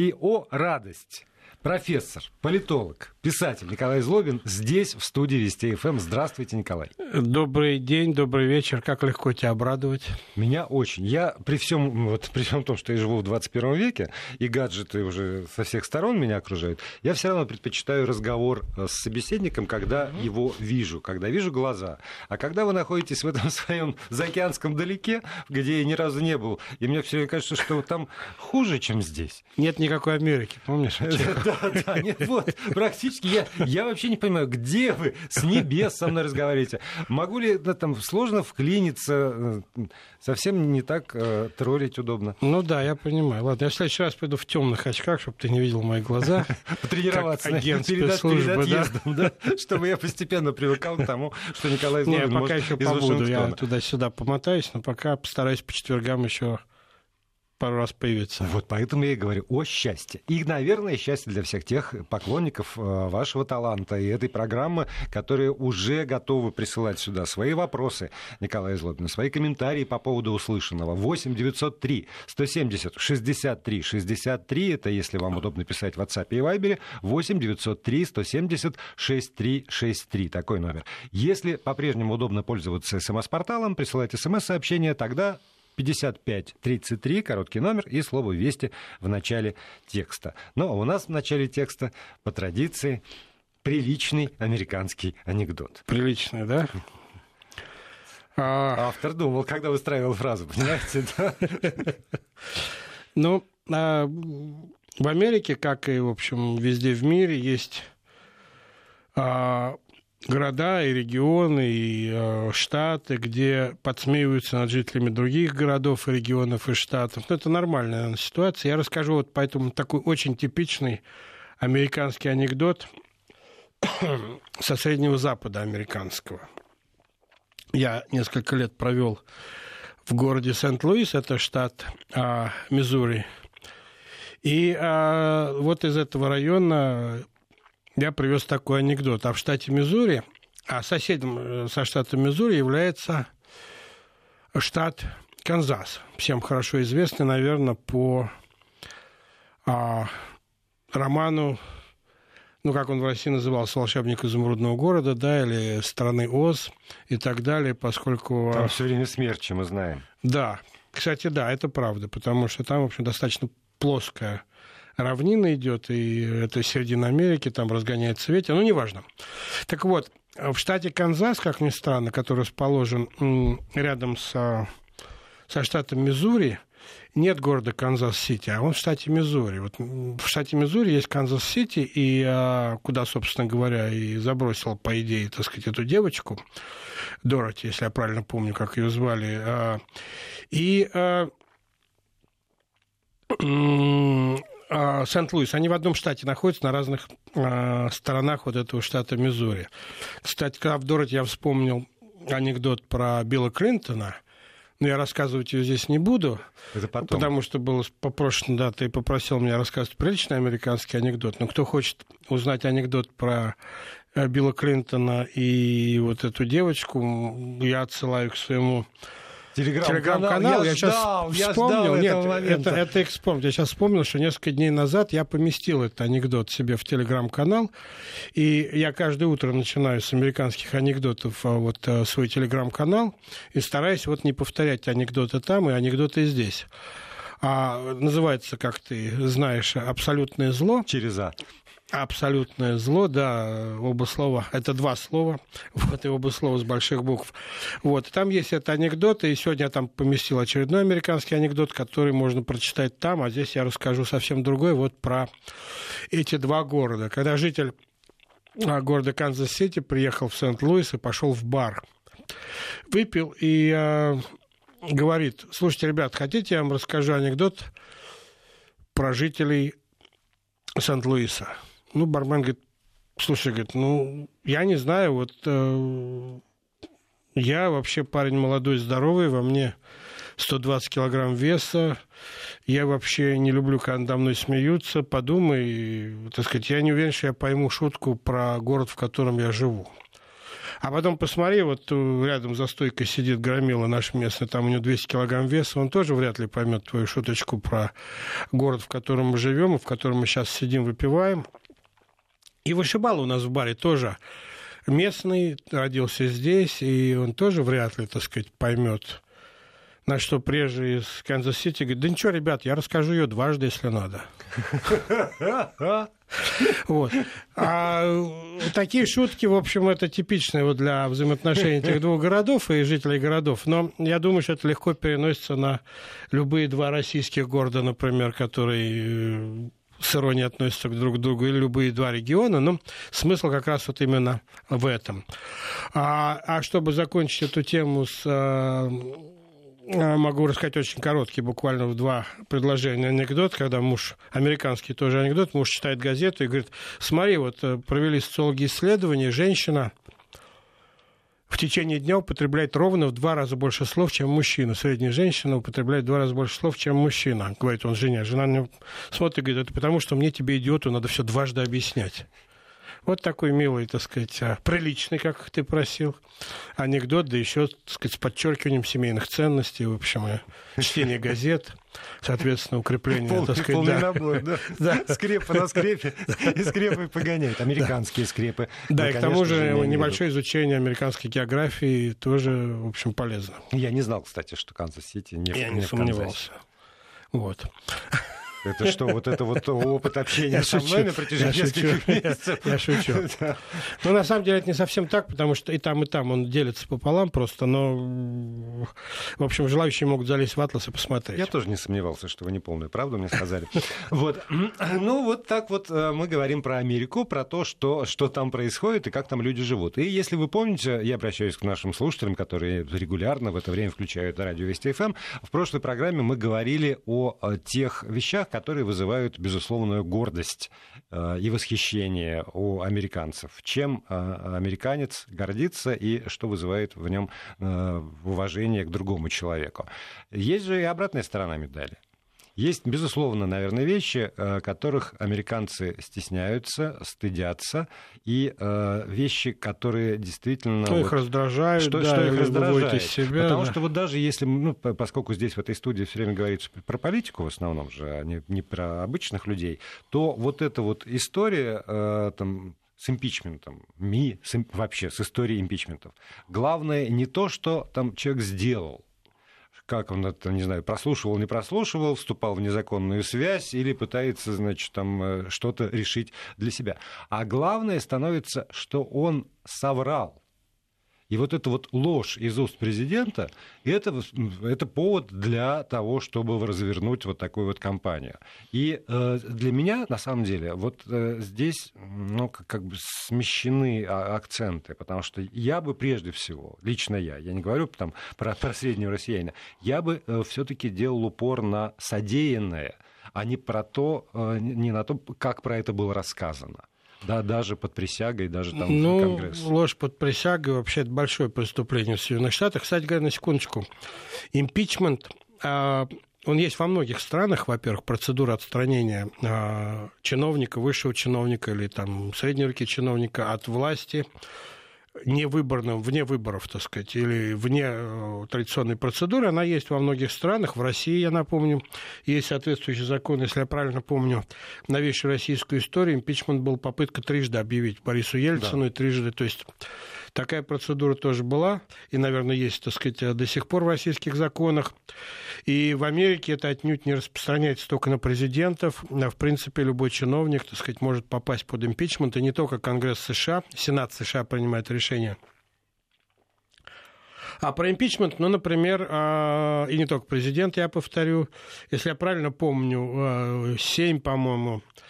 И о радость! Профессор, политолог, писатель Николай Злобин здесь, в студии Вести ФМ. Здравствуйте, Николай. Добрый день, добрый вечер. Как легко тебя обрадовать? Меня очень. Я при всем, вот, при всем том, что я живу в 21 веке, и гаджеты уже со всех сторон меня окружают, я все равно предпочитаю разговор э, с собеседником, когда mm-hmm. его вижу, когда вижу глаза. А когда вы находитесь в этом своем заокеанском далеке, где я ни разу не был, и мне все кажется, что там хуже, чем здесь. Нет никакой Америки, помнишь? Да, да, нет, вот, практически я, я вообще не понимаю, где вы с небес со мной разговариваете. Могу ли да, там сложно вклиниться, э, совсем не так э, троллить удобно. Ну да, я понимаю. Ладно, я в следующий раз пойду в темных очках, чтобы ты не видел мои глаза. Потренироваться агент перед, службы, отъездом, да? чтобы я постепенно привыкал к тому, что Николай Злобин пока еще побуду, я туда-сюда помотаюсь, но пока постараюсь по четвергам еще пару раз появится. Вот поэтому я и говорю о счастье. И, наверное, счастье для всех тех поклонников э, вашего таланта и этой программы, которые уже готовы присылать сюда свои вопросы, Николай Злобин, свои комментарии по поводу услышанного. 8 903 170 63 63, это если вам удобно писать в WhatsApp и Viber, 8 903 170 6363, такой номер. Если по-прежнему удобно пользоваться смс-порталом, присылайте смс-сообщение, тогда 5533, короткий номер, и слово «Вести» в начале текста. Но у нас в начале текста, по традиции, приличный американский анекдот. Приличный, да? А... Автор думал, когда выстраивал фразу, понимаете? Ну, а, в Америке, как и, в общем, везде в мире, есть а, города и регионы и э, штаты, где подсмеиваются над жителями других городов и регионов и штатов. Ну, это нормальная наверное, ситуация. Я расскажу вот поэтому такой очень типичный американский анекдот со Среднего Запада американского. Я несколько лет провел в городе Сент-Луис, это штат а, Миссури. И а, вот из этого района я привез такой анекдот. А в штате Миссури, а соседом э, со штатом Миссури является штат Канзас. Всем хорошо известный, наверное, по а, роману, ну, как он в России назывался, «Волшебник изумрудного города», да, или «Страны Оз» и так далее, поскольку... Там все время смерчи, мы знаем. Да, кстати, да, это правда, потому что там, в общем, достаточно плоская равнина идет, и это середина Америки, там разгоняется ветер, ну, неважно. Так вот, в штате Канзас, как ни странно, который расположен рядом со, со штатом Миссури, нет города Канзас-Сити, а он в штате Миссури. Вот в штате Миссури есть Канзас-Сити, и а, куда, собственно говоря, и забросил, по идее, так сказать, эту девочку, Дороти, если я правильно помню, как ее звали. А, и а, Сент-Луис, они в одном штате находятся, на разных э, сторонах вот этого штата Миссури. Кстати, когда в Дороти я вспомнил анекдот про Билла Клинтона, но я рассказывать ее здесь не буду, Это потом. потому что было попрошено, да, ты попросил меня рассказывать приличный американский анекдот. Но кто хочет узнать анекдот про э, Билла Клинтона и вот эту девочку, я отсылаю к своему Телеграм-канал. Я, я ждал, сейчас вспомнил. Я Нет, это, это экспромт. Я сейчас вспомнил, что несколько дней назад я поместил этот анекдот себе в Телеграм-канал. И я каждое утро начинаю с американских анекдотов а, вот а, свой Телеграм-канал и стараюсь вот не повторять анекдоты там и анекдоты здесь. А, называется, как ты знаешь, «Абсолютное зло». Через «А». Абсолютное зло, да, оба слова, это два слова, вот и оба слова с больших букв. Вот, там есть это анекдот, и сегодня я там поместил очередной американский анекдот, который можно прочитать там, а здесь я расскажу совсем другой, вот про эти два города. Когда житель а, города Канзас-Сити приехал в Сент-Луис и пошел в бар, выпил и э, говорит, слушайте, ребят, хотите, я вам расскажу анекдот про жителей Сент-Луиса? Ну, бармен говорит, слушай, говорит, ну, я не знаю, вот э, я вообще парень молодой, здоровый, во мне 120 килограмм веса, я вообще не люблю, когда надо мной смеются, подумай, так сказать, я не уверен, что я пойму шутку про город, в котором я живу. А потом посмотри, вот рядом за стойкой сидит громила наш местный, там у него 200 килограмм веса, он тоже вряд ли поймет твою шуточку про город, в котором мы живем, и в котором мы сейчас сидим, выпиваем. И вышибала у нас в баре тоже местный, родился здесь, и он тоже вряд ли, так сказать, поймет, на что приезжий из Канзас-Сити говорит, да ничего, ребят, я расскажу ее дважды, если надо. Вот. А такие шутки, в общем, это типичные вот для взаимоотношений этих двух городов и жителей городов. Но я думаю, что это легко переносится на любые два российских города, например, которые э, с иронией относятся друг к другу, или любые два региона, но смысл как раз вот именно в этом. А, а чтобы закончить эту тему с э, Э, могу рассказать очень короткий, буквально в два предложения анекдот, когда муж, американский тоже анекдот, муж читает газету и говорит, смотри, вот э, провели социологи исследования, женщина в течение дня употребляет ровно в два раза больше слов, чем мужчина. Средняя женщина употребляет в два раза больше слов, чем мужчина, говорит он жене. Жена мне смотрит и говорит, это потому что мне тебе, идиоту, надо все дважды объяснять. Вот такой милый, так сказать, а, приличный, как ты просил, анекдот, да еще, так сказать, с подчеркиванием семейных ценностей, в общем, чтение газет, соответственно, укрепление, Пол, так сказать, полный да. набор, да? да. Скрепы на скрепе, и скрепы погоняют, американские скрепы. Да, ну, и к тому же небольшое изучение американской географии тоже, в общем, полезно. Я не знал, кстати, что Канзас-Сити не Я не сомневался. Вот. Это что, вот это вот опыт общения я со шучу, мной на протяжении я нескольких шучу, месяцев? Я, шучу. да. Но на самом деле это не совсем так, потому что и там, и там он делится пополам просто, но, в общем, желающие могут залезть в атлас и посмотреть. Я тоже не сомневался, что вы не полную правду мне сказали. Вот. Ну, вот так вот э, мы говорим про Америку, про то, что, что там происходит и как там люди живут. И если вы помните, я обращаюсь к нашим слушателям, которые регулярно в это время включают радио Вести ФМ, в прошлой программе мы говорили о тех вещах, которые вызывают безусловную гордость э, и восхищение у американцев. Чем э, американец гордится и что вызывает в нем э, уважение к другому человеку. Есть же и обратная сторона медали. Есть, безусловно, наверное, вещи, э, которых американцы стесняются, стыдятся, и э, вещи, которые действительно... Что вот, их раздражают, что, да, что их раздражает. себя. Потому да. что вот даже если, ну, поскольку здесь в этой студии все время говорится про политику в основном же, а не, не про обычных людей, то вот эта вот история э, там, с импичментом, ми, с, вообще с историей импичментов. Главное не то, что там человек сделал, как он это, не знаю, прослушивал, не прослушивал, вступал в незаконную связь или пытается, значит, там э, что-то решить для себя. А главное становится, что он соврал. И вот эта вот ложь из уст президента, это, это повод для того, чтобы развернуть вот такую вот кампанию. И э, для меня, на самом деле, вот э, здесь ну, как, как бы смещены а, акценты, потому что я бы прежде всего, лично я, я не говорю там, про, про среднего россиянина, я бы э, все-таки делал упор на содеянное, а не про то, э, не на то, как про это было рассказано. Да, даже под присягой, даже там ну, Конгресс. ложь под присягой вообще это большое преступление в Соединенных Штатах. Кстати говоря, на секундочку. Импичмент, а, он есть во многих странах, во-первых, процедура отстранения а, чиновника, высшего чиновника или там средней руки чиновника от власти невыборным, вне выборов, так сказать, или вне э, традиционной процедуры, она есть во многих странах. В России, я напомню, есть соответствующий закон, если я правильно помню, новейшую российскую историю, импичмент был попытка трижды объявить Борису Ельцину, да. и трижды, то есть Такая процедура тоже была, и, наверное, есть, так сказать, до сих пор в российских законах. И в Америке это отнюдь не распространяется только на президентов. В принципе, любой чиновник, так сказать, может попасть под импичмент, и не только Конгресс США, Сенат США принимает решение а про импичмент, ну, например, а, и не только президент, я повторю, если я правильно помню, а, семь, по-моему, а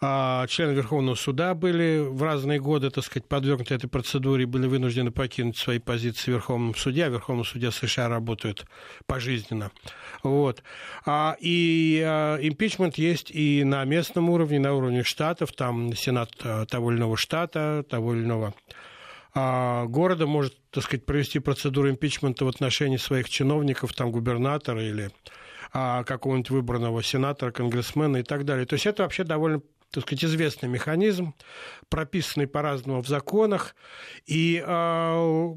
члены Верховного суда были в разные годы, так сказать, подвергнуты этой процедуре, были вынуждены покинуть свои позиции в Верховном суде, а Верховном суде США работают пожизненно. Вот. А, и а, импичмент есть и на местном уровне, на уровне штатов, там Сенат а, того или иного штата, того или иного а, города может, так сказать, провести процедуру импичмента в отношении своих чиновников, там губернатора или а, какого-нибудь выбранного сенатора, конгрессмена и так далее. То есть это вообще довольно так сказать, известный механизм, прописанный по-разному в законах. И э,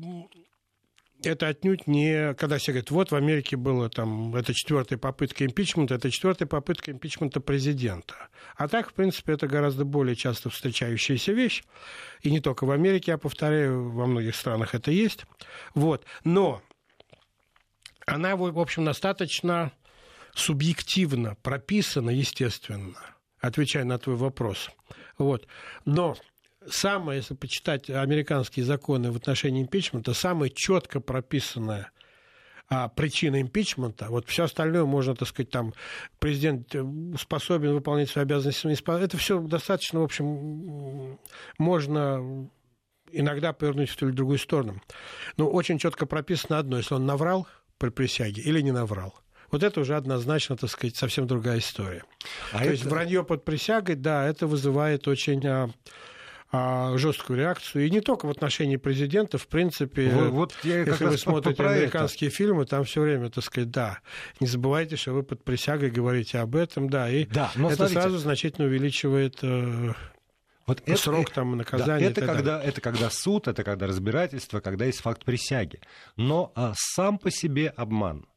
это отнюдь не... Когда все говорят, вот в Америке было там... Это четвертая попытка импичмента, это четвертая попытка импичмента президента. А так, в принципе, это гораздо более часто встречающаяся вещь. И не только в Америке, я повторяю, во многих странах это есть. Вот. Но она, в общем, достаточно субъективно прописана, естественно, отвечая на твой вопрос. Вот. Но самое, если почитать американские законы в отношении импичмента, самая четко прописанная а, причина импичмента, вот все остальное можно, так сказать, там, президент э, способен выполнять свои обязанности, это все достаточно, в общем, можно иногда повернуть в ту или другую сторону. Но очень четко прописано одно, если он наврал при присяге или не наврал. Вот это уже однозначно, так сказать, совсем другая история. А То это... есть вранье под присягой, да, это вызывает очень а, а, жесткую реакцию. И не только в отношении президента, в принципе, вот, вот я если вы смотрите американские это. фильмы, там все время, так сказать, да, не забывайте, что вы под присягой говорите об этом, да, и да, это смотрите, сразу значительно увеличивает э, вот это, срок там наказания. Да, это, когда, это когда суд, это когда разбирательство, когда есть факт присяги. Но а, сам по себе обман.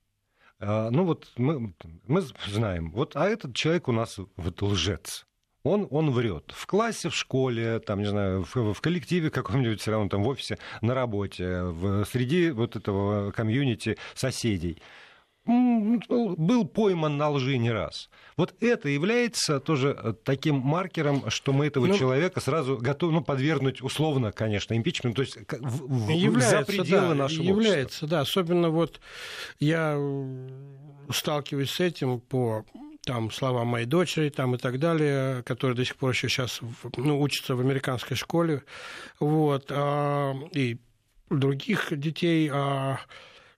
А, ну вот мы, мы знаем, вот, а этот человек у нас вот лжец он, он врет. В классе, в школе, там, не знаю, в, в коллективе каком-нибудь, все равно там в офисе, на работе, в, среди вот этого комьюнити соседей был пойман на лжи не раз. Вот это является тоже э, таким маркером, что мы этого ну, человека сразу готовы ну, подвергнуть условно, конечно, импичменту, то есть в, является, за пределы да, нашего Является, общества. да. Особенно вот я сталкиваюсь с этим по там слова моей дочери там, и так далее, которые до сих пор еще сейчас ну, учатся в американской школе, вот, а, и других детей, а,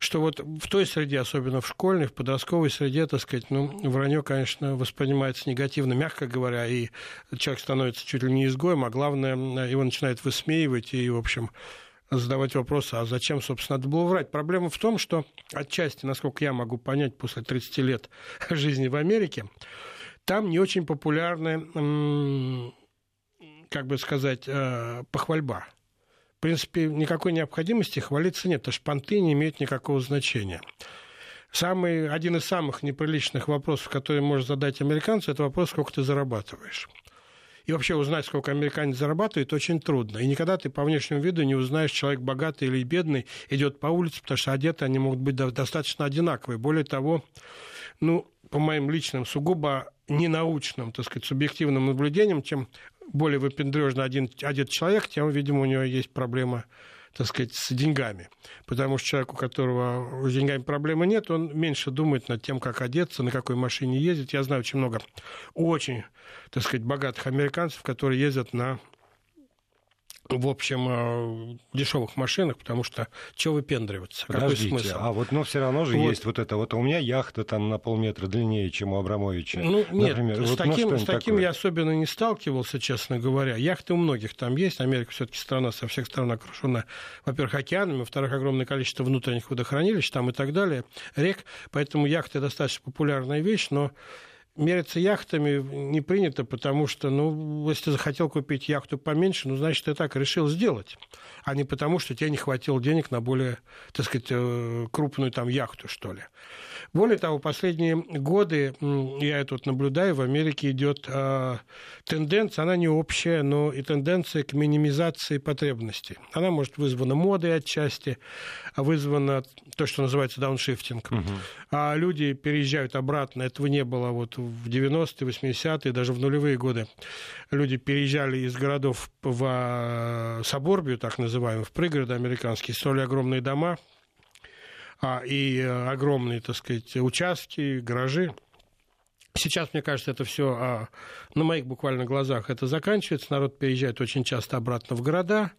что вот в той среде, особенно в школьной, в подростковой среде, так сказать, ну, вранье, конечно, воспринимается негативно, мягко говоря, и человек становится чуть ли не изгоем, а главное, его начинают высмеивать, и, в общем, задавать вопросы, а зачем, собственно, надо было врать. Проблема в том, что отчасти, насколько я могу понять, после 30 лет жизни в Америке, там не очень популярны, как бы сказать, э, похвальба. Принципе, никакой необходимости хвалиться нет, потому что понты не имеют никакого значения. Самый, один из самых неприличных вопросов, который может задать американцу, это вопрос, сколько ты зарабатываешь. И вообще узнать, сколько американец зарабатывает, очень трудно. И никогда ты по внешнему виду не узнаешь, человек богатый или бедный идет по улице, потому что одеты они могут быть достаточно одинаковые. Более того, ну, по моим личным, сугубо ненаучным, так сказать, субъективным наблюдениям, чем более выпендрежно один, одет человек, тем, видимо, у него есть проблема так сказать, с деньгами. Потому что человек, у которого с деньгами проблемы нет, он меньше думает над тем, как одеться, на какой машине ездить. Я знаю очень много очень, так сказать, богатых американцев, которые ездят на в общем, э, дешевых машинах, потому что чего выпендриваться? Подождите, Какой смысл? а вот, но все равно же вот. есть вот это, вот у меня яхта там на полметра длиннее, чем у Абрамовича. Ну, нет, например. с, вот, таким, ну, с таким я особенно не сталкивался, честно говоря. Яхты у многих там есть, Америка все-таки страна со всех сторон окружена, во-первых, океанами, во-вторых, огромное количество внутренних водохранилищ там и так далее, рек, поэтому яхты достаточно популярная вещь, но мериться яхтами не принято, потому что, ну, если захотел купить яхту поменьше, ну, значит, ты так решил сделать, а не потому, что тебе не хватило денег на более, так сказать, э, крупную там яхту, что ли. Более того, последние годы, я это вот наблюдаю, в Америке идет э, тенденция, она не общая, но и тенденция к минимизации потребностей. Она может вызвана модой отчасти, а вызвана то, что называется дауншифтинг. Угу. А люди переезжают обратно, этого не было вот в 90-е, 80-е, даже в нулевые годы. Люди переезжали из городов в а, Соборбию, так называемый, в пригороды американские, строили огромные дома, а, и э, огромные, так сказать, участки, гаражи. Сейчас, мне кажется, это все а, на моих буквально глазах это заканчивается. Народ переезжает очень часто обратно в города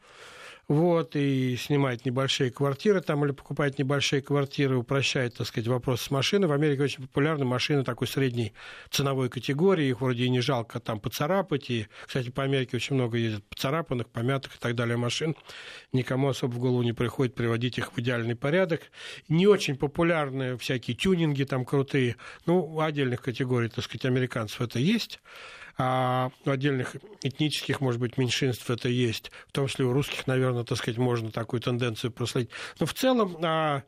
вот, и снимает небольшие квартиры там или покупает небольшие квартиры, упрощает, так сказать, вопрос с машиной. В Америке очень популярны машины такой средней ценовой категории, их вроде и не жалко там поцарапать, и, кстати, по Америке очень много ездят поцарапанных, помятых и так далее машин. Никому особо в голову не приходит приводить их в идеальный порядок. Не очень популярны всякие тюнинги там крутые, ну, отдельных категорий, так сказать, американцев это есть. А у отдельных этнических, может быть, меньшинств это есть, в том числе у русских, наверное, так сказать, можно такую тенденцию проследить. Но в целом а,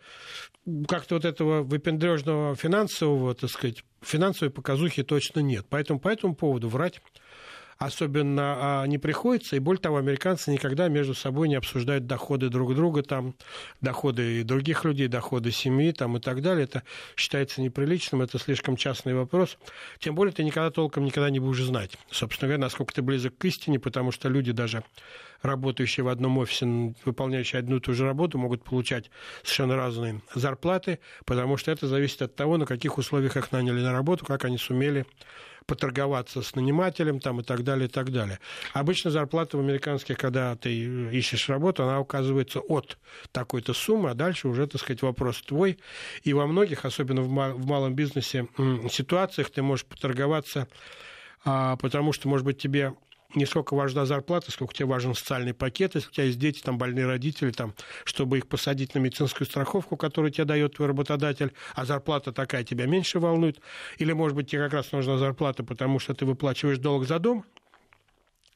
как-то вот этого выпендрежного финансового, так сказать, финансовой показухи точно нет. Поэтому по этому поводу врать особенно а, не приходится. И более того, американцы никогда между собой не обсуждают доходы друг друга, там, доходы других людей, доходы семьи там, и так далее. Это считается неприличным, это слишком частный вопрос. Тем более ты никогда толком никогда не будешь знать, собственно говоря, насколько ты близок к истине, потому что люди даже работающие в одном офисе, выполняющие одну и ту же работу, могут получать совершенно разные зарплаты, потому что это зависит от того, на каких условиях их наняли на работу, как они сумели поторговаться с нанимателем там, и так далее, и так далее. Обычно зарплата в американских, когда ты ищешь работу, она указывается от такой-то суммы, а дальше уже, так сказать, вопрос твой. И во многих, особенно в малом бизнесе, ситуациях ты можешь поторговаться, а, потому что, может быть, тебе не сколько важна зарплата, сколько тебе важен социальный пакет, если у тебя есть дети, там, больные родители, там, чтобы их посадить на медицинскую страховку, которую тебе дает твой работодатель, а зарплата такая тебя меньше волнует. Или, может быть, тебе как раз нужна зарплата, потому что ты выплачиваешь долг за дом,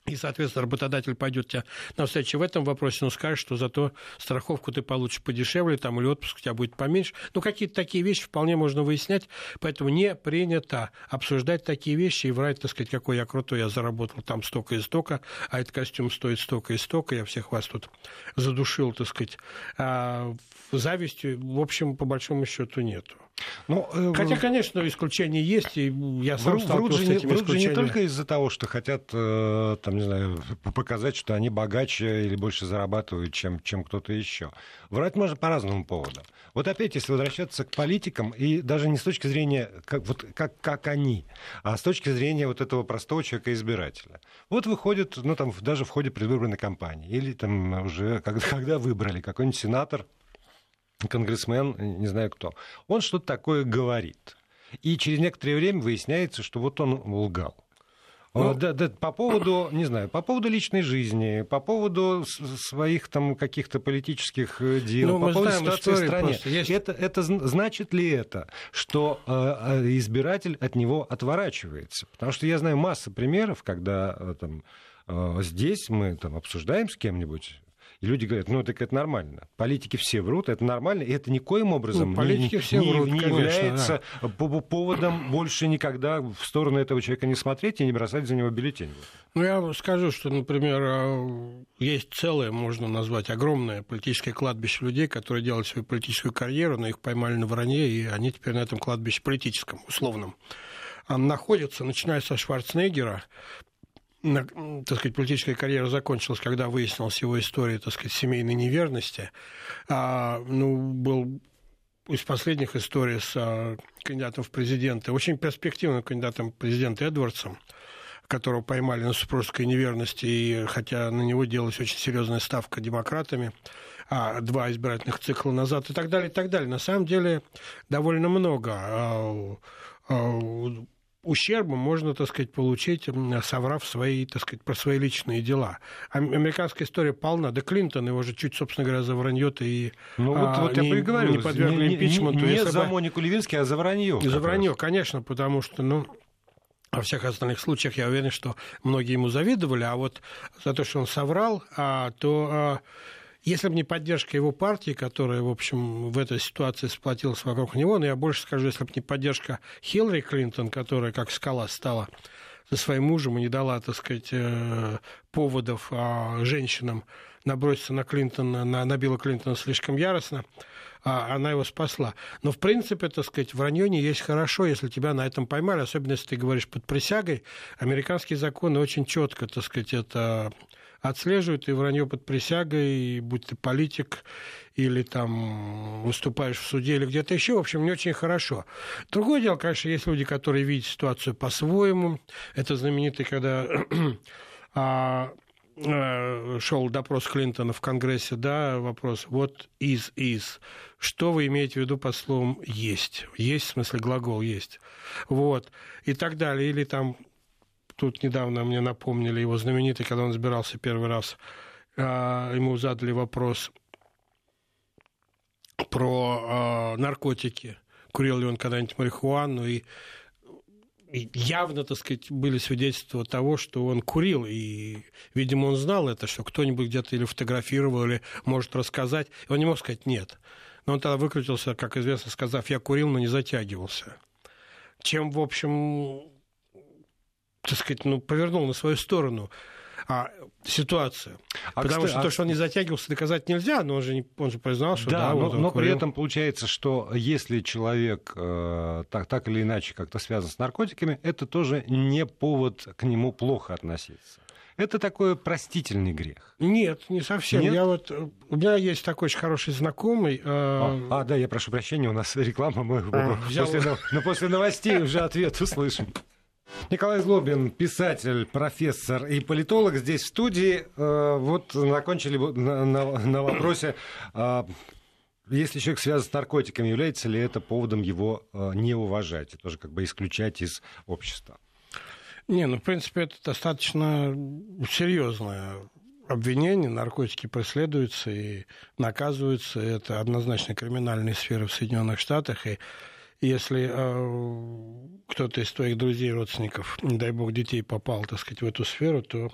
и, соответственно, работодатель пойдет тебя на встречу в этом вопросе, но скажет, что зато страховку ты получишь подешевле, там, или отпуск у тебя будет поменьше. Ну, какие-то такие вещи вполне можно выяснять, поэтому не принято обсуждать такие вещи и врать, так сказать, какой я крутой, я заработал там столько и столько, а этот костюм стоит столько и столько, я всех вас тут задушил, так сказать. А завистью, в общем, по большому счету, нету. Ну, э, Хотя, конечно, исключения есть, и я сам врут, сталкивался с этими врут же не только из-за того, что хотят, э, там, не знаю, показать, что они богаче или больше зарабатывают, чем, чем кто-то еще. Врать можно по разному поводу. Вот опять, если возвращаться к политикам, и даже не с точки зрения, как, вот, как, как они, а с точки зрения вот этого простого человека-избирателя. Вот выходит, ну, там, даже в ходе предвыборной кампании, или там уже, когда, когда выбрали какой-нибудь сенатор, конгрессмен, не знаю кто, он что-то такое говорит. И через некоторое время выясняется, что вот он лгал. Ну, да, да, по поводу, не знаю, по поводу личной жизни, по поводу своих там каких-то политических э, дел, ну, по поводу ситуации в стране. Есть... Это, это значит ли это, что э, э, избиратель от него отворачивается? Потому что я знаю массу примеров, когда э, там, э, здесь мы там обсуждаем с кем-нибудь и люди говорят, ну так это нормально. Политики все врут, это нормально, и это никоим образом ну, политики не, все не, врут, не конечно, является да. поводом больше никогда в сторону этого человека не смотреть и не бросать за него бюллетень. Ну, я скажу, что, например, а, есть целое, можно назвать, огромное политическое кладбище людей, которые делали свою политическую карьеру, но их поймали на вранье, и они теперь на этом кладбище политическом, условном находятся, начиная со Шварценеггера, так сказать, политическая карьера закончилась, когда выяснилась его история, так сказать, семейной неверности. А, ну, был из последних историй с а, кандидатом в президенты, очень перспективным кандидатом в президента Эдвардсом, которого поймали на супружеской неверности, и хотя на него делалась очень серьезная ставка демократами, а два избирательных цикла назад и так далее, и так далее. На самом деле довольно много а, а, ущерба можно, так сказать, получить, соврав свои, так сказать, про свои личные дела. Американская история полна. Да Клинтон его же чуть, собственно говоря, за вранье-то и ну, вот, а, вот не, я говорю, не подвергли не, импичменту. Не, не за Монику Левински, а за вранье. За вранье, конечно, потому что, ну, во всех остальных случаях я уверен, что многие ему завидовали, а вот за то, что он соврал, а, то а, если бы не поддержка его партии, которая, в общем, в этой ситуации сплотилась вокруг него, но я больше скажу, если бы не поддержка Хиллари Клинтон, которая как скала стала за своим мужем и не дала, так сказать, э, поводов а, женщинам наброситься на Клинтона, на, на Билла Клинтона слишком яростно, а она его спасла. Но, в принципе, так сказать, вранье не есть хорошо, если тебя на этом поймали, особенно если ты говоришь под присягой. Американские законы очень четко, так сказать, это отслеживают, и вранье под присягой, будь ты политик или там выступаешь в суде или где-то еще, в общем, не очень хорошо. Другое дело, конечно, есть люди, которые видят ситуацию по-своему. Это знаменитый, когда а, а, шел допрос Клинтона в Конгрессе, да, вопрос вот из из. Что вы имеете в виду по словом есть? Есть, в смысле глагол есть. Вот. И так далее. Или там Тут недавно мне напомнили его знаменитый, когда он избирался первый раз, а, ему задали вопрос про а, наркотики. Курил ли он когда-нибудь марихуану? И явно, так сказать, были свидетельства того, что он курил, и, видимо, он знал это, что кто-нибудь где-то или фотографировал, или может рассказать. Он не мог сказать «нет». Но он тогда выкрутился, как известно, сказав «я курил, но не затягивался». Чем, в общем, так сказать, ну, повернул на свою сторону а, ситуацию. А, Потому кстати, что а... то, что он не затягивался, доказать нельзя, но он же, не, он же признал, что да, да но, вот но при этом получается, что если человек э, так, так или иначе как-то связан с наркотиками, это тоже не повод к нему плохо относиться. Это такой простительный грех. Нет, не совсем. Нет? Я вот, у меня есть такой очень хороший знакомый. Э... А, а, да, я прошу прощения, у нас реклама. Мы а, взял... после, но, после новостей уже ответ услышим. Николай Злобин, писатель, профессор и политолог здесь в студии. Э, вот закончили на, на, на вопросе, а, если человек связан с наркотиками, является ли это поводом его э, не уважать, и тоже как бы исключать из общества? Не, ну, в принципе, это достаточно серьезное обвинение. Наркотики преследуются и наказываются. Это однозначно криминальные сферы в Соединенных Штатах. И если э, кто-то из твоих друзей, родственников, не дай бог, детей попал, так сказать, в эту сферу, то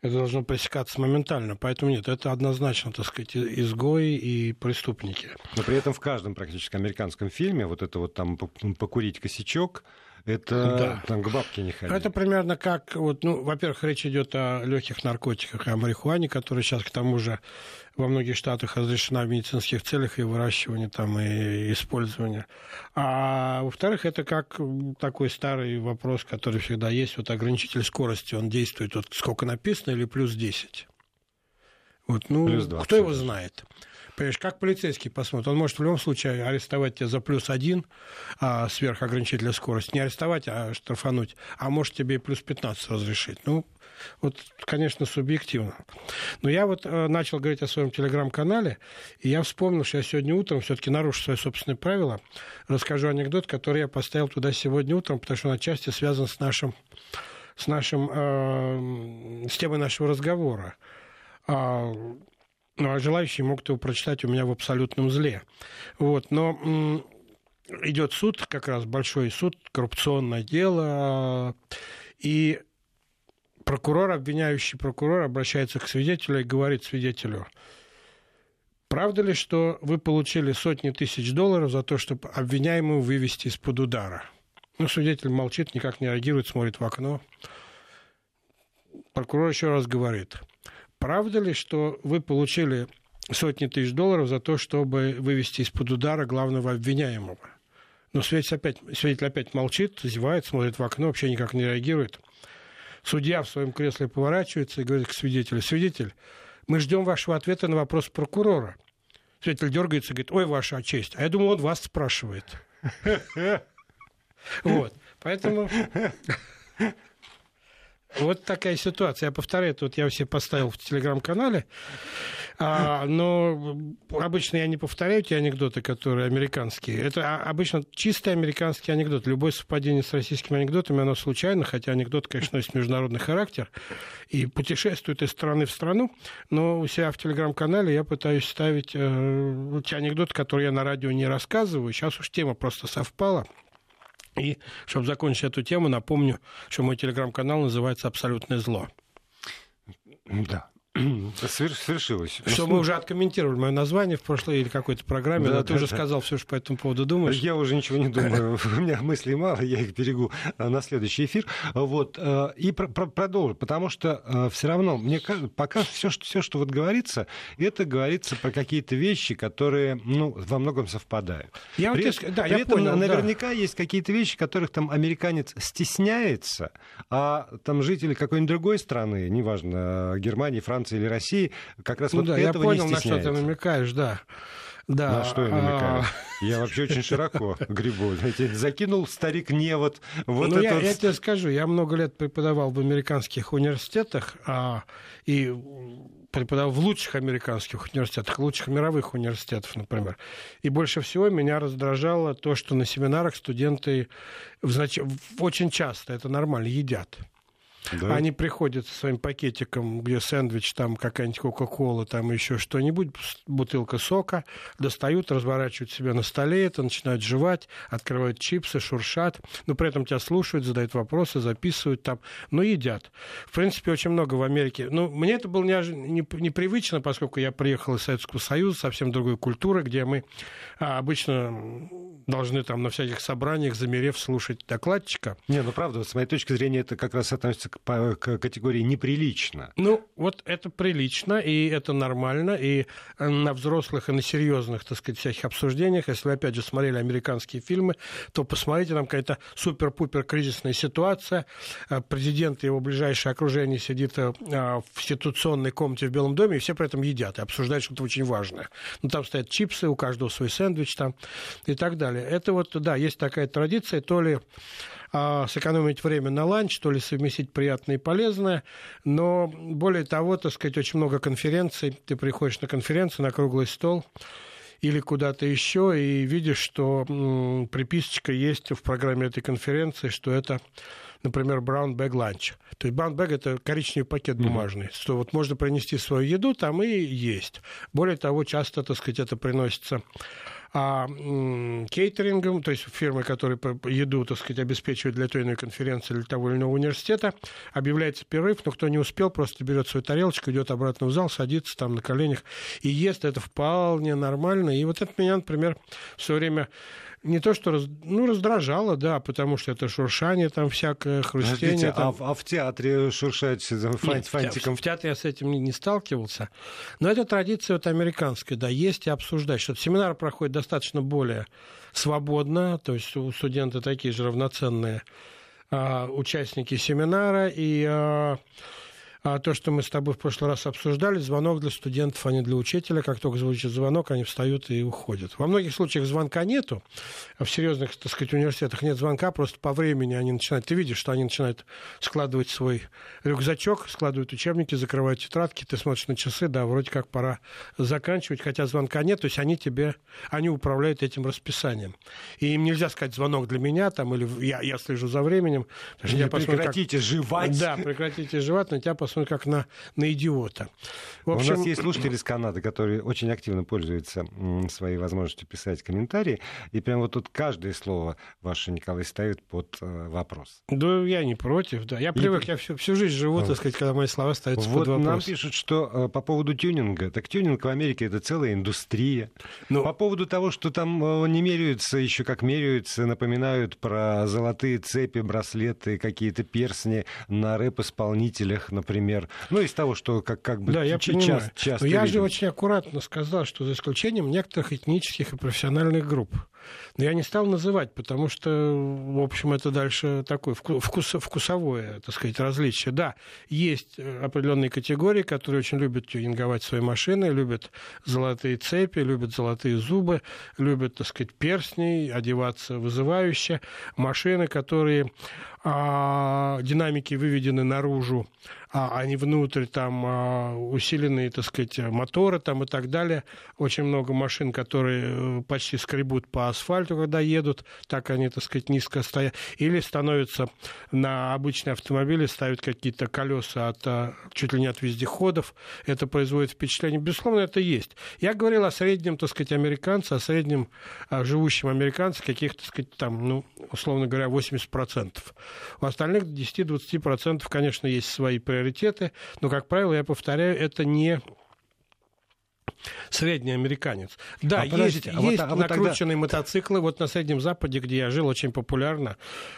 это должно пресекаться моментально. Поэтому нет, это однозначно, так сказать, изгои и преступники. Но при этом в каждом практически американском фильме вот это вот там покурить косячок, это да. там к бабке не ходить. Это примерно как, вот, ну, во-первых, речь идет о легких наркотиках, о марихуане, которая сейчас к тому же во многих штатах разрешена в медицинских целях и выращивание там и использование. А во-вторых, это как такой старый вопрос, который всегда есть, вот ограничитель скорости, он действует вот сколько написано или плюс 10? Вот, ну, плюс 20. кто его знает? Понимаешь, как полицейский посмотрит? Он может в любом случае арестовать тебя за плюс один а, сверх скорости. Не арестовать, а штрафануть. А может тебе и плюс 15 разрешить. Ну, вот, конечно, субъективно. Но я вот э, начал говорить о своем телеграм-канале, и я вспомнил, что я сегодня утром все-таки нарушу свои собственные правила. Расскажу анекдот, который я поставил туда сегодня утром, потому что он отчасти связан с нашим с нашим э, с темой нашего разговора. А, ну, а желающие могут его прочитать у меня в абсолютном зле. Вот, но идет суд, как раз большой суд, коррупционное дело, и прокурор, обвиняющий прокурор, обращается к свидетелю и говорит свидетелю, правда ли, что вы получили сотни тысяч долларов за то, чтобы обвиняемого вывести из-под удара? Ну, свидетель молчит, никак не реагирует, смотрит в окно. Прокурор еще раз говорит – правда ли, что вы получили сотни тысяч долларов за то, чтобы вывести из-под удара главного обвиняемого? Но свидетель опять, свидетель опять молчит, зевает, смотрит в окно, вообще никак не реагирует. Судья в своем кресле поворачивается и говорит к свидетелю, свидетель, мы ждем вашего ответа на вопрос прокурора. Свидетель дергается и говорит, ой, ваша честь, а я думал, он вас спрашивает. Вот, поэтому... Вот такая ситуация. Я повторяю, тут я все поставил в телеграм-канале. А, но обычно я не повторяю те анекдоты, которые американские. Это обычно чистый американский анекдот. Любое совпадение с российскими анекдотами, оно случайно, хотя анекдот, конечно, носит международный характер и путешествует из страны в страну. Но у себя в телеграм-канале я пытаюсь ставить э, те анекдоты, которые я на радио не рассказываю. Сейчас уж тема просто совпала. И, чтобы закончить эту тему, напомню, что мой телеграм-канал называется «Абсолютное зло». Да. Свершилось. Что мы уже откомментировали мое название в прошлой или какой-то программе, да, но ты да, уже да. сказал все, что по этому поводу думаешь. Я уже ничего не думаю. У меня мыслей мало, я их берегу а, на следующий эфир. Вот. Э, и продолжу, потому что э, все равно, мне кажется, пока все, что, все, что вот говорится, это говорится про какие-то вещи, которые ну, во многом совпадают. Я при, вот, да, при я этом понял, наверняка да. есть какие-то вещи, которых там американец стесняется, а там жители какой-нибудь другой страны, неважно, Германии, Франции или России, как раз ну, вот да, этого я понял, не стесняется. на что ты намекаешь, да. Да. На что я намекаю? А... Я вообще очень широко грибу. Знаете, закинул старик невод. Вот ну, я, я тебе скажу, я много лет преподавал в американских университетах а, и преподавал в лучших американских университетах, лучших мировых университетов, например. И больше всего меня раздражало то, что на семинарах студенты в знач... очень часто, это нормально, едят. Да. Они приходят со своим пакетиком, где сэндвич, там какая-нибудь кока-кола, там еще что-нибудь, бутылка сока, достают, разворачивают себя на столе, это начинают жевать, открывают чипсы, шуршат, но при этом тебя слушают, задают вопросы, записывают там, но едят. В принципе, очень много в Америке. Ну, мне это было неож... непривычно, поскольку я приехал из Советского Союза, совсем другой культуры, где мы а, обычно должны там на всяких собраниях, замерев, слушать докладчика. Не, ну правда, с моей точки зрения, это как раз относится к, к категории неприлично. Ну, вот это прилично, и это нормально, и э, на взрослых и на серьезных, так сказать, всяких обсуждениях, если вы, опять же, смотрели американские фильмы, то посмотрите, там какая-то супер-пупер кризисная ситуация, э, президент и его ближайшее окружение сидит э, в ситуационной комнате в Белом доме, и все при этом едят и обсуждают что-то очень важное. Ну, там стоят чипсы, у каждого свой сэндвич там и так далее. Это вот, да, есть такая традиция, то ли а, сэкономить время на ланч, то ли совместить приятное и полезное. Но более того, так сказать, очень много конференций. Ты приходишь на конференцию, на круглый стол или куда-то еще, и видишь, что м, приписочка есть в программе этой конференции, что это например, brown bag lunch. То есть brown bag – это коричневый пакет бумажный, mm-hmm. что вот можно принести свою еду там и есть. Более того, часто, так сказать, это приносится а кейтерингом, то есть фирмы, которые еду, так сказать, обеспечивают для той или иной конференции или того или иного университета, объявляется перерыв, но кто не успел, просто берет свою тарелочку, идет обратно в зал, садится там на коленях и ест. Это вполне нормально. И вот это меня, например, все время не то, что раз, ну, раздражало, да, потому что это шуршание, там всякое хрустение. там... А, а в театре шуршать фант, фантиком? В, театре я с этим не, не сталкивался. Но это традиция вот американская, да, есть и обсуждать. Что семинар проходит достаточно более свободно, то есть у студенты такие же равноценные а, участники семинара, и а, а то, что мы с тобой в прошлый раз обсуждали, звонок для студентов, а не для учителя. Как только звучит звонок, они встают и уходят. Во многих случаях звонка нету. В серьезных, так сказать, университетах нет звонка, просто по времени они начинают... Ты видишь, что они начинают складывать свой рюкзачок, складывают учебники, закрывают тетрадки, ты смотришь на часы, да, вроде как пора заканчивать, хотя звонка нет, то есть они тебе, они управляют этим расписанием. И им нельзя сказать звонок для меня, там, или я, я слежу за временем. Или прекратите как... жевать. Да, прекратите жевать, на тебя посмотрят как на, на идиота. В общем... У нас есть слушатели из Канады, которые очень активно пользуются своей возможностью писать комментарии, и прямо вот тут каждое слово ваше, Николай, ставит под э, вопрос. Да, я не против, да. Я привык, я всю, всю жизнь живу, так сказать, когда мои слова ставятся вот под вопрос. нам пишут, что э, по поводу тюнинга, так тюнинг в Америке это целая индустрия. Ну... По поводу того, что там э, не меряются, еще как меряются, напоминают про золотые цепи, браслеты, какие-то персни на рэп-исполнителях, например. Ну, из того, что как, как бы да, я часто, понимаю. часто Но я же очень аккуратно сказал, что за исключением некоторых этнических и профессиональных групп. Но я не стал называть, потому что, в общем, это дальше такое вкус, вкусовое, так сказать, различие. Да, есть э, определенные категории, которые очень любят тюнинговать свои машины, любят золотые цепи, любят золотые зубы, любят, так сказать, перстни, одеваться вызывающе. Машины, которые а, динамики выведены наружу, а, а не внутрь, там а, усиленные, так сказать, моторы там и так далее. Очень много машин, которые э, почти скребут по асфальту, когда едут, так они, так сказать, низко стоят. Или становятся на обычные автомобили, ставят какие-то колеса от, а, чуть ли не от вездеходов. Это производит впечатление. Безусловно, это есть. Я говорил о среднем, так сказать, американце, о среднем о живущем американце, каких-то, так сказать, там, ну, условно говоря, 80%. У остальных 10-20%, конечно, есть свои приоритеты, но, как правило, я повторяю, это не средний американец. Да, а, есть, а есть вот, а накрученные вот тогда... мотоциклы. Вот на Среднем Западе, где я жил, очень популярно,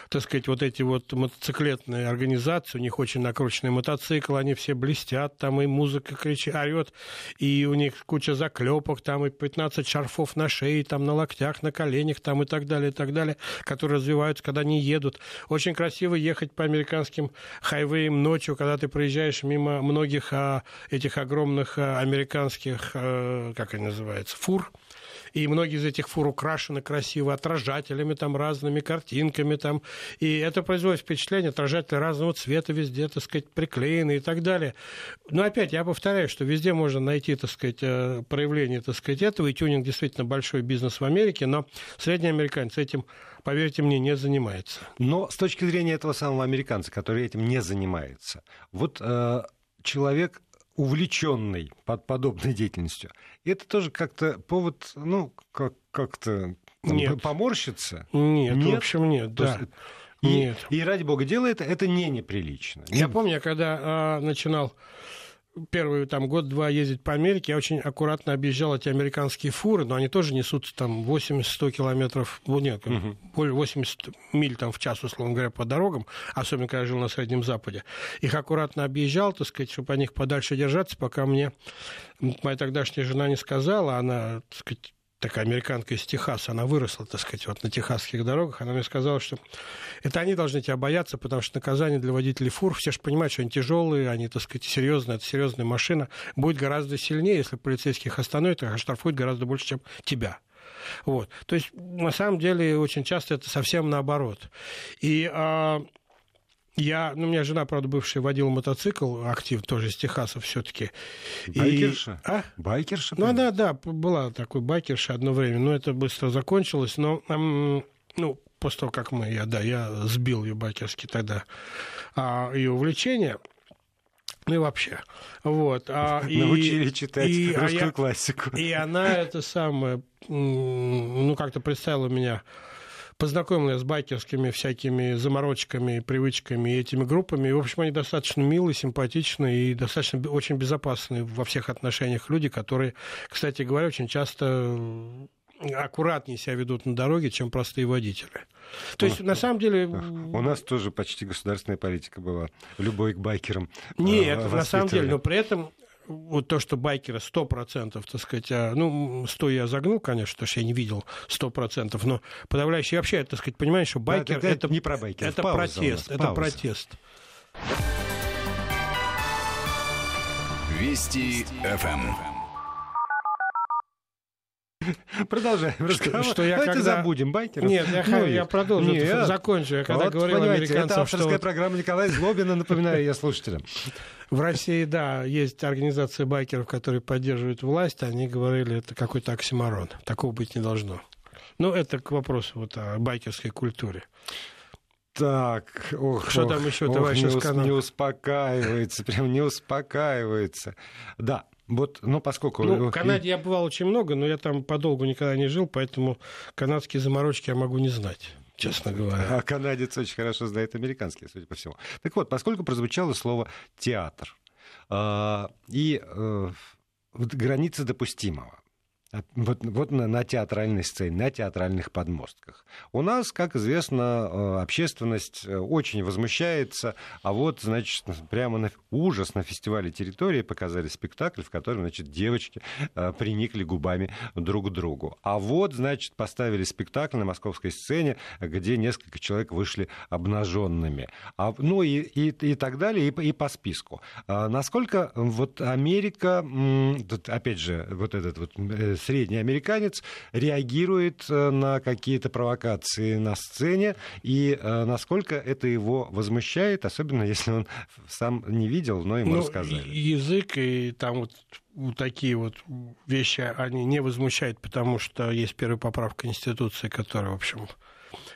так сказать, вот эти вот мотоциклетные организации, у них очень накрученные мотоциклы, они все блестят, там и музыка кричит, орет, и у них куча заклепок, там и 15 шарфов на шее, там на локтях, на коленях, там и так далее, и так далее, которые развиваются, когда они едут. Очень красиво ехать по американским хайвеям ночью, когда ты проезжаешь мимо многих а, этих огромных а, американских а, как они называются, фур, И многие из этих фур украшены красиво отражателями, там, разными картинками. Там. И это производит впечатление, отражатели разного цвета везде, так сказать, приклеены и так далее. Но опять, я повторяю, что везде можно найти, так сказать, э, проявление, так сказать, этого. И тюнинг действительно большой бизнес в Америке, но средний американец этим поверьте мне, не занимается. Но с точки зрения этого самого американца, который этим не занимается, вот э, человек увлеченный под подобной деятельностью, это тоже как-то повод, ну, как- как-то Нет. поморщиться? Нет, Нет? в общем, нет, да. есть- И, Нет. и ради бога, делает это, это не неприлично. Я помню, я когда а, начинал первый там год-два ездить по Америке, я очень аккуратно объезжал эти американские фуры, но они тоже несутся там 80-100 километров, ну, нет, более 80 миль там в час, условно говоря, по дорогам, особенно когда я жил на Среднем Западе. Их аккуратно объезжал, так сказать, чтобы о них подальше держаться, пока мне моя тогдашняя жена не сказала, она, так сказать, такая американка из Техаса, она выросла, так сказать, вот на техасских дорогах, она мне сказала, что это они должны тебя бояться, потому что наказание для водителей фур, все же понимают, что они тяжелые, они, так сказать, серьезные, это серьезная машина, будет гораздо сильнее, если полицейских остановят, их оштрафуют гораздо больше, чем тебя. Вот. То есть, на самом деле, очень часто это совсем наоборот. И а, я, ну, у меня жена, правда, бывшая водила мотоцикл, актив тоже из Техаса все-таки. Байкерша? А? Байкерша? Ну, она, да, была такой байкерша одно время, но это быстро закончилось. Но, ну, после того, как мы, я, да, я сбил ее байкерски тогда, а, ее увлечение, ну и вообще, вот. А, и- Научили читать и- а русскую я- классику. и она это самое, ну, как-то представила меня, познакомила я с байкерскими всякими заморочками, привычками и этими группами. И, в общем, они достаточно милые, симпатичные и достаточно очень безопасные во всех отношениях люди, которые, кстати говоря, очень часто аккуратнее себя ведут на дороге, чем простые водители. То есть, на самом деле... У нас тоже почти государственная политика была. Любой к байкерам. Нет, э, на самом деле, но при этом вот то, что байкеры 100%, так сказать, а, ну, 100 я загнул, конечно, потому что я не видел 100%, но подавляющее вообще, так сказать, понимаешь, что байкер это это, не про байкеров, это протест, нас, это пауза. протест. Вести ФМ. Продолжаем разговор. что я Давайте когда- забудем байкеров. Нет, я, Ну, я продолжу, Нет. закончу. Я когда Вот, говорил американцам, это что авторская вот программа Николая Злобина, напоминаю я слушателям. в России, да, есть организация байкеров, которые поддерживают власть, они говорили, это какой-то оксиморон. Такого быть не должно. Ну, это к вопросу вот о байкерской культуре. Так, ох, Что ох, там еще, ох, товарищ не, ус- Исканов? не успокаивается, прям не успокаивается. Да, вот, ну, поскольку... Ну, в Канаде я бывал очень много, но я там подолгу никогда не жил, поэтому канадские заморочки я могу не знать, честно говоря. А канадец очень хорошо знает американский, судя по всему. Так вот, поскольку прозвучало слово театр а, и э, границы допустимого. Вот, вот на, на театральной сцене, на театральных подмостках. У нас, как известно, э, общественность э, очень возмущается, а вот, значит, прямо на ужас на фестивале территории показали спектакль, в котором, значит, девочки э, приникли губами друг к другу. А вот, значит, поставили спектакль на московской сцене, где несколько человек вышли обнаженными. А, ну и, и, и так далее, и, и по списку. А насколько вот Америка, опять же, вот этот вот средний американец реагирует э, на какие-то провокации на сцене, и э, насколько это его возмущает, особенно если он сам не видел, но ему Ну, рассказали. язык и там вот, вот такие вот вещи, они не возмущают, потому что есть первая поправка Конституции, которая, в общем,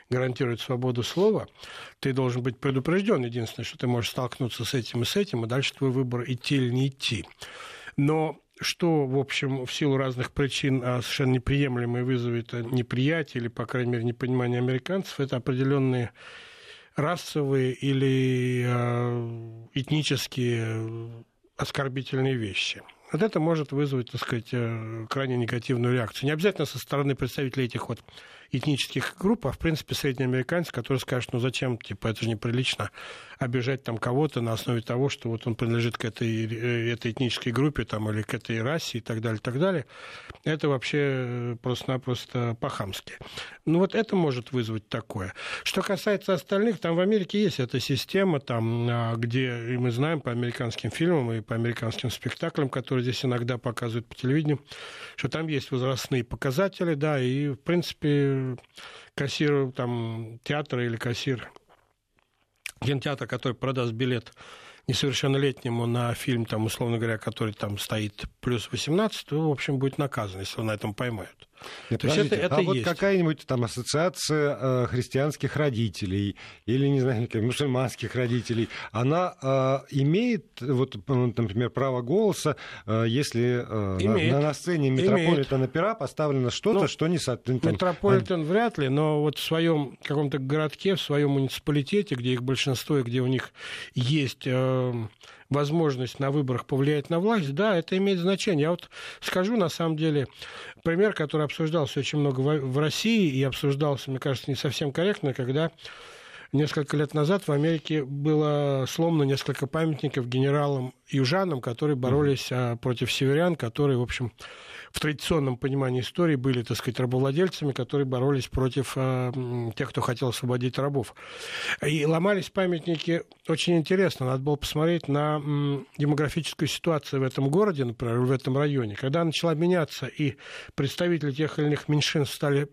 гарантирует свободу слова. Ты должен быть предупрежден. Единственное, что ты можешь столкнуться с этим и с этим, и дальше твой выбор идти или не идти. Но что, в общем, в силу разных причин а, совершенно неприемлемо и вызовет а, неприятие или, по крайней мере, непонимание американцев, это определенные расовые или э, этнические оскорбительные вещи. Вот это может вызвать, так сказать, э, крайне негативную реакцию. Не обязательно со стороны представителей этих вот этнических групп, а в принципе среднеамериканец, который скажет, ну зачем, типа, это же неприлично обижать там кого-то на основе того, что вот он принадлежит к этой, э, этой этнической группе там, или к этой расе и так далее, и так далее. Это вообще э, просто-напросто по-хамски. Ну вот это может вызвать такое. Что касается остальных, там в Америке есть эта система, там, а, где, и мы знаем по американским фильмам и по американским спектаклям, которые здесь иногда показывают по телевидению, что там есть возрастные показатели, да, и, в принципе, кассир там, театра или кассир кинотеатр, который продаст билет несовершеннолетнему на фильм, там, условно говоря, который там стоит плюс 18, то, в общем, будет наказан, если его на этом поймают. Нет, То есть это, это а есть. вот какая-нибудь там ассоциация э, христианских родителей или, не знаю, мусульманских родителей, она э, имеет, вот, например, право голоса, э, если э, имеет. На, на сцене Метрополитена Пера поставлено что-то, ну, что не соответствует... Метрополитен а... вряд ли, но вот в своем каком-то городке, в своем муниципалитете, где их большинство и где у них есть... Э, возможность на выборах повлиять на власть, да, это имеет значение. Я вот скажу, на самом деле, пример, который обсуждался очень много в России и обсуждался, мне кажется, не совсем корректно, когда несколько лет назад в Америке было сломано несколько памятников генералам южанам, которые боролись mm-hmm. против северян, которые, в общем, в традиционном понимании истории были, так сказать, рабовладельцами, которые боролись против э, тех, кто хотел освободить рабов. И ломались памятники очень интересно. Надо было посмотреть на э, демографическую ситуацию в этом городе, например, в этом районе. Когда начала меняться и представители тех или иных меньшинств стали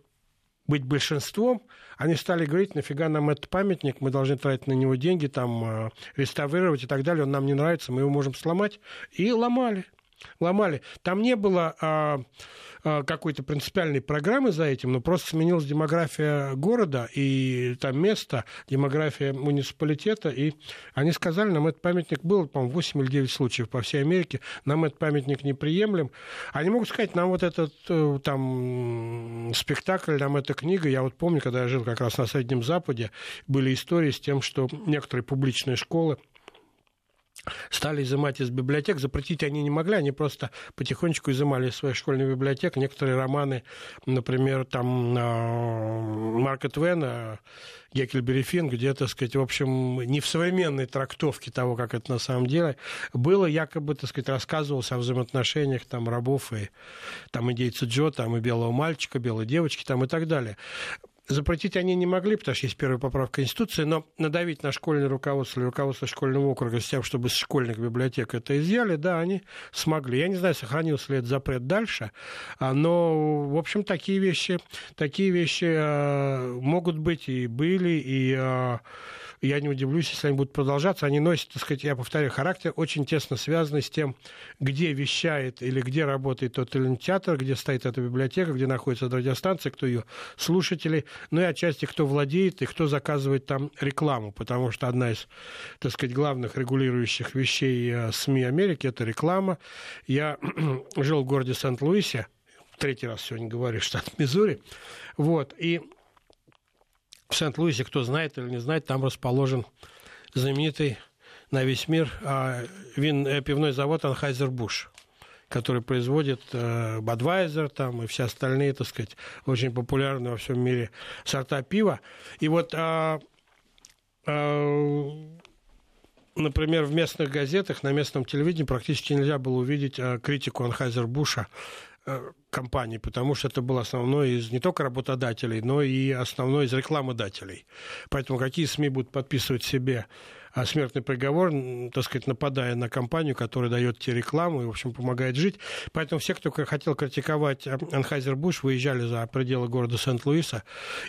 быть большинством, они стали говорить, нафига нам этот памятник, мы должны тратить на него деньги, там, э, реставрировать и так далее, он нам не нравится, мы его можем сломать. И ломали ломали. Там не было а, какой-то принципиальной программы за этим, но просто сменилась демография города и там место, демография муниципалитета, и они сказали, нам этот памятник был, по-моему, 8 или 9 случаев по всей Америке, нам этот памятник неприемлем. Они могут сказать, нам вот этот э, там спектакль, нам эта книга, я вот помню, когда я жил как раз на Среднем Западе, были истории с тем, что некоторые публичные школы стали изымать из библиотек. Запретить они не могли, они просто потихонечку изымали из своих школьных библиотек некоторые романы, например, там Марка Твена, Геккельбери Финн, где, так сказать, в общем, не в современной трактовке того, как это на самом деле было, якобы, так сказать, рассказывалось о взаимоотношениях там рабов и там индейца Джо, там и белого мальчика, белой девочки там и так далее. Запретить они не могли, потому что есть первая поправка Конституции, но надавить на школьное руководство или руководство школьного округа с тем, чтобы с школьных библиотек это изъяли, да, они смогли. Я не знаю, сохранился ли этот запрет дальше, а, но, в общем, такие вещи, такие вещи а, могут быть и были, и а, я не удивлюсь, если они будут продолжаться. Они носят, так сказать, я повторяю, характер очень тесно связанный с тем, где вещает или где работает тот или иной театр, где стоит эта библиотека, где находится радиостанция, кто ее слушатели, ну и отчасти кто владеет и кто заказывает там рекламу, потому что одна из, так сказать, главных регулирующих вещей э, СМИ Америки – это реклама. Я жил в городе Сент-Луисе, третий раз сегодня говорю, штат Миссури, вот, и в Сент-Луисе, кто знает или не знает, там расположен знаменитый на весь мир а, вин, э, пивной завод Анхайзер-Буш который производит э, Budweiser там, и все остальные, так сказать, очень популярные во всем мире сорта пива. И вот, а, а, например, в местных газетах, на местном телевидении практически нельзя было увидеть а, критику Анхайзер-Буша Э, компаний, потому что это был основной из не только работодателей, но и основной из рекламодателей. Поэтому какие СМИ будут подписывать себе смертный приговор, так сказать, нападая на компанию, которая дает тебе рекламу и, в общем, помогает жить. Поэтому все, кто хотел критиковать Анхайзер-Буш, выезжали за пределы города Сент-Луиса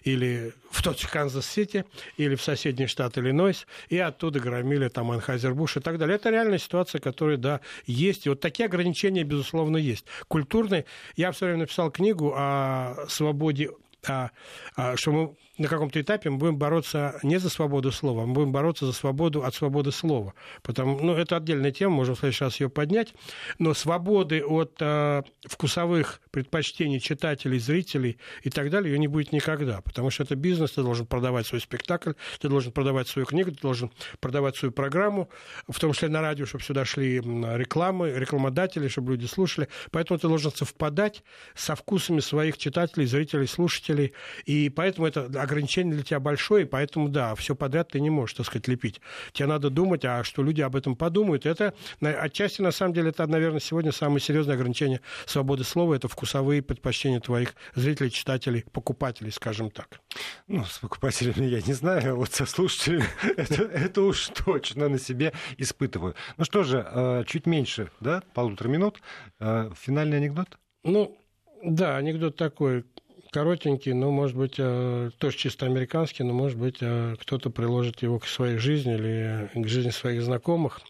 или в тот же Канзас-Сити, или в соседний штат Иллинойс, и оттуда громили там Anheuser-Busch и так далее. Это реальная ситуация, которая, да, есть. И вот такие ограничения, безусловно, есть. Культурные. Я все время написал книгу о свободе а, а, что мы на каком-то этапе мы будем бороться не за свободу слова, мы будем бороться за свободу от свободы слова. Потому, ну, это отдельная тема, можем в следующий раз ее поднять. Но свободы от э, вкусовых предпочтений читателей, зрителей и так далее ее не будет никогда. Потому что это бизнес, ты должен продавать свой спектакль, ты должен продавать свою книгу, ты должен продавать свою программу, в том числе на радио, чтобы сюда шли рекламы, рекламодатели, чтобы люди слушали. Поэтому ты должен совпадать со вкусами своих читателей, зрителей, слушателей. И поэтому это ограничение для тебя большое, и поэтому, да, все подряд ты не можешь, так сказать, лепить. Тебе надо думать, а что люди об этом подумают. Это отчасти, на самом деле, это, наверное, сегодня самое серьезное ограничение свободы слова. Это вкусовые предпочтения твоих зрителей, читателей, покупателей, скажем так. Ну, с покупателями я не знаю, а вот со слушателями это, уж точно на себе испытываю. Ну что же, э, чуть меньше, да, полутора минут. Э, финальный анекдот? Ну, да, анекдот такой коротенький, но, может быть, э, тоже чисто американский, но, может быть, э, кто-то приложит его к своей жизни или к жизни своих знакомых.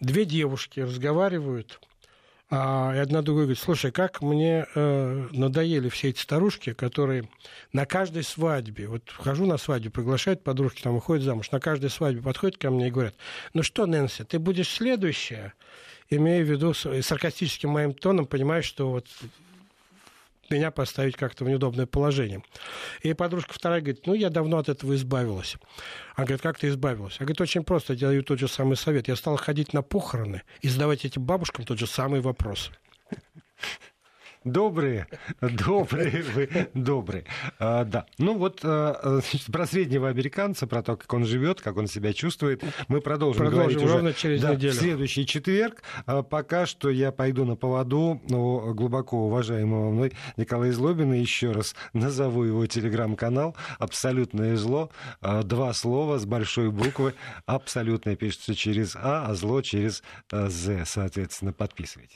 Две девушки разговаривают, а, и одна другой говорит, слушай, как мне э, надоели все эти старушки, которые на каждой свадьбе, вот хожу на свадьбу, приглашают подружки, там выходят замуж, на каждой свадьбе подходят ко мне и говорят, ну что, Нэнси, ты будешь следующая? Имея в виду саркастическим моим тоном, понимаешь, что вот меня поставить как-то в неудобное положение. И подружка вторая говорит, ну, я давно от этого избавилась. Она говорит, как ты избавилась? Я говорит, очень просто, я даю тот же самый совет. Я стала ходить на похороны и задавать этим бабушкам тот же самый вопрос. Добрые, добрые вы, добрые. А, да. Ну вот а, значит, про среднего американца, про то, как он живет, как он себя чувствует, мы продолжим, продолжим говорить ровно уже через да, неделю. в следующий четверг. А, пока что я пойду на поводу у глубоко уважаемого мной Николая Злобина. Еще раз назову его телеграм-канал «Абсолютное зло». А, два слова с большой буквы. «Абсолютное» пишется через «А», а «зло» через «З». Соответственно, подписывайтесь.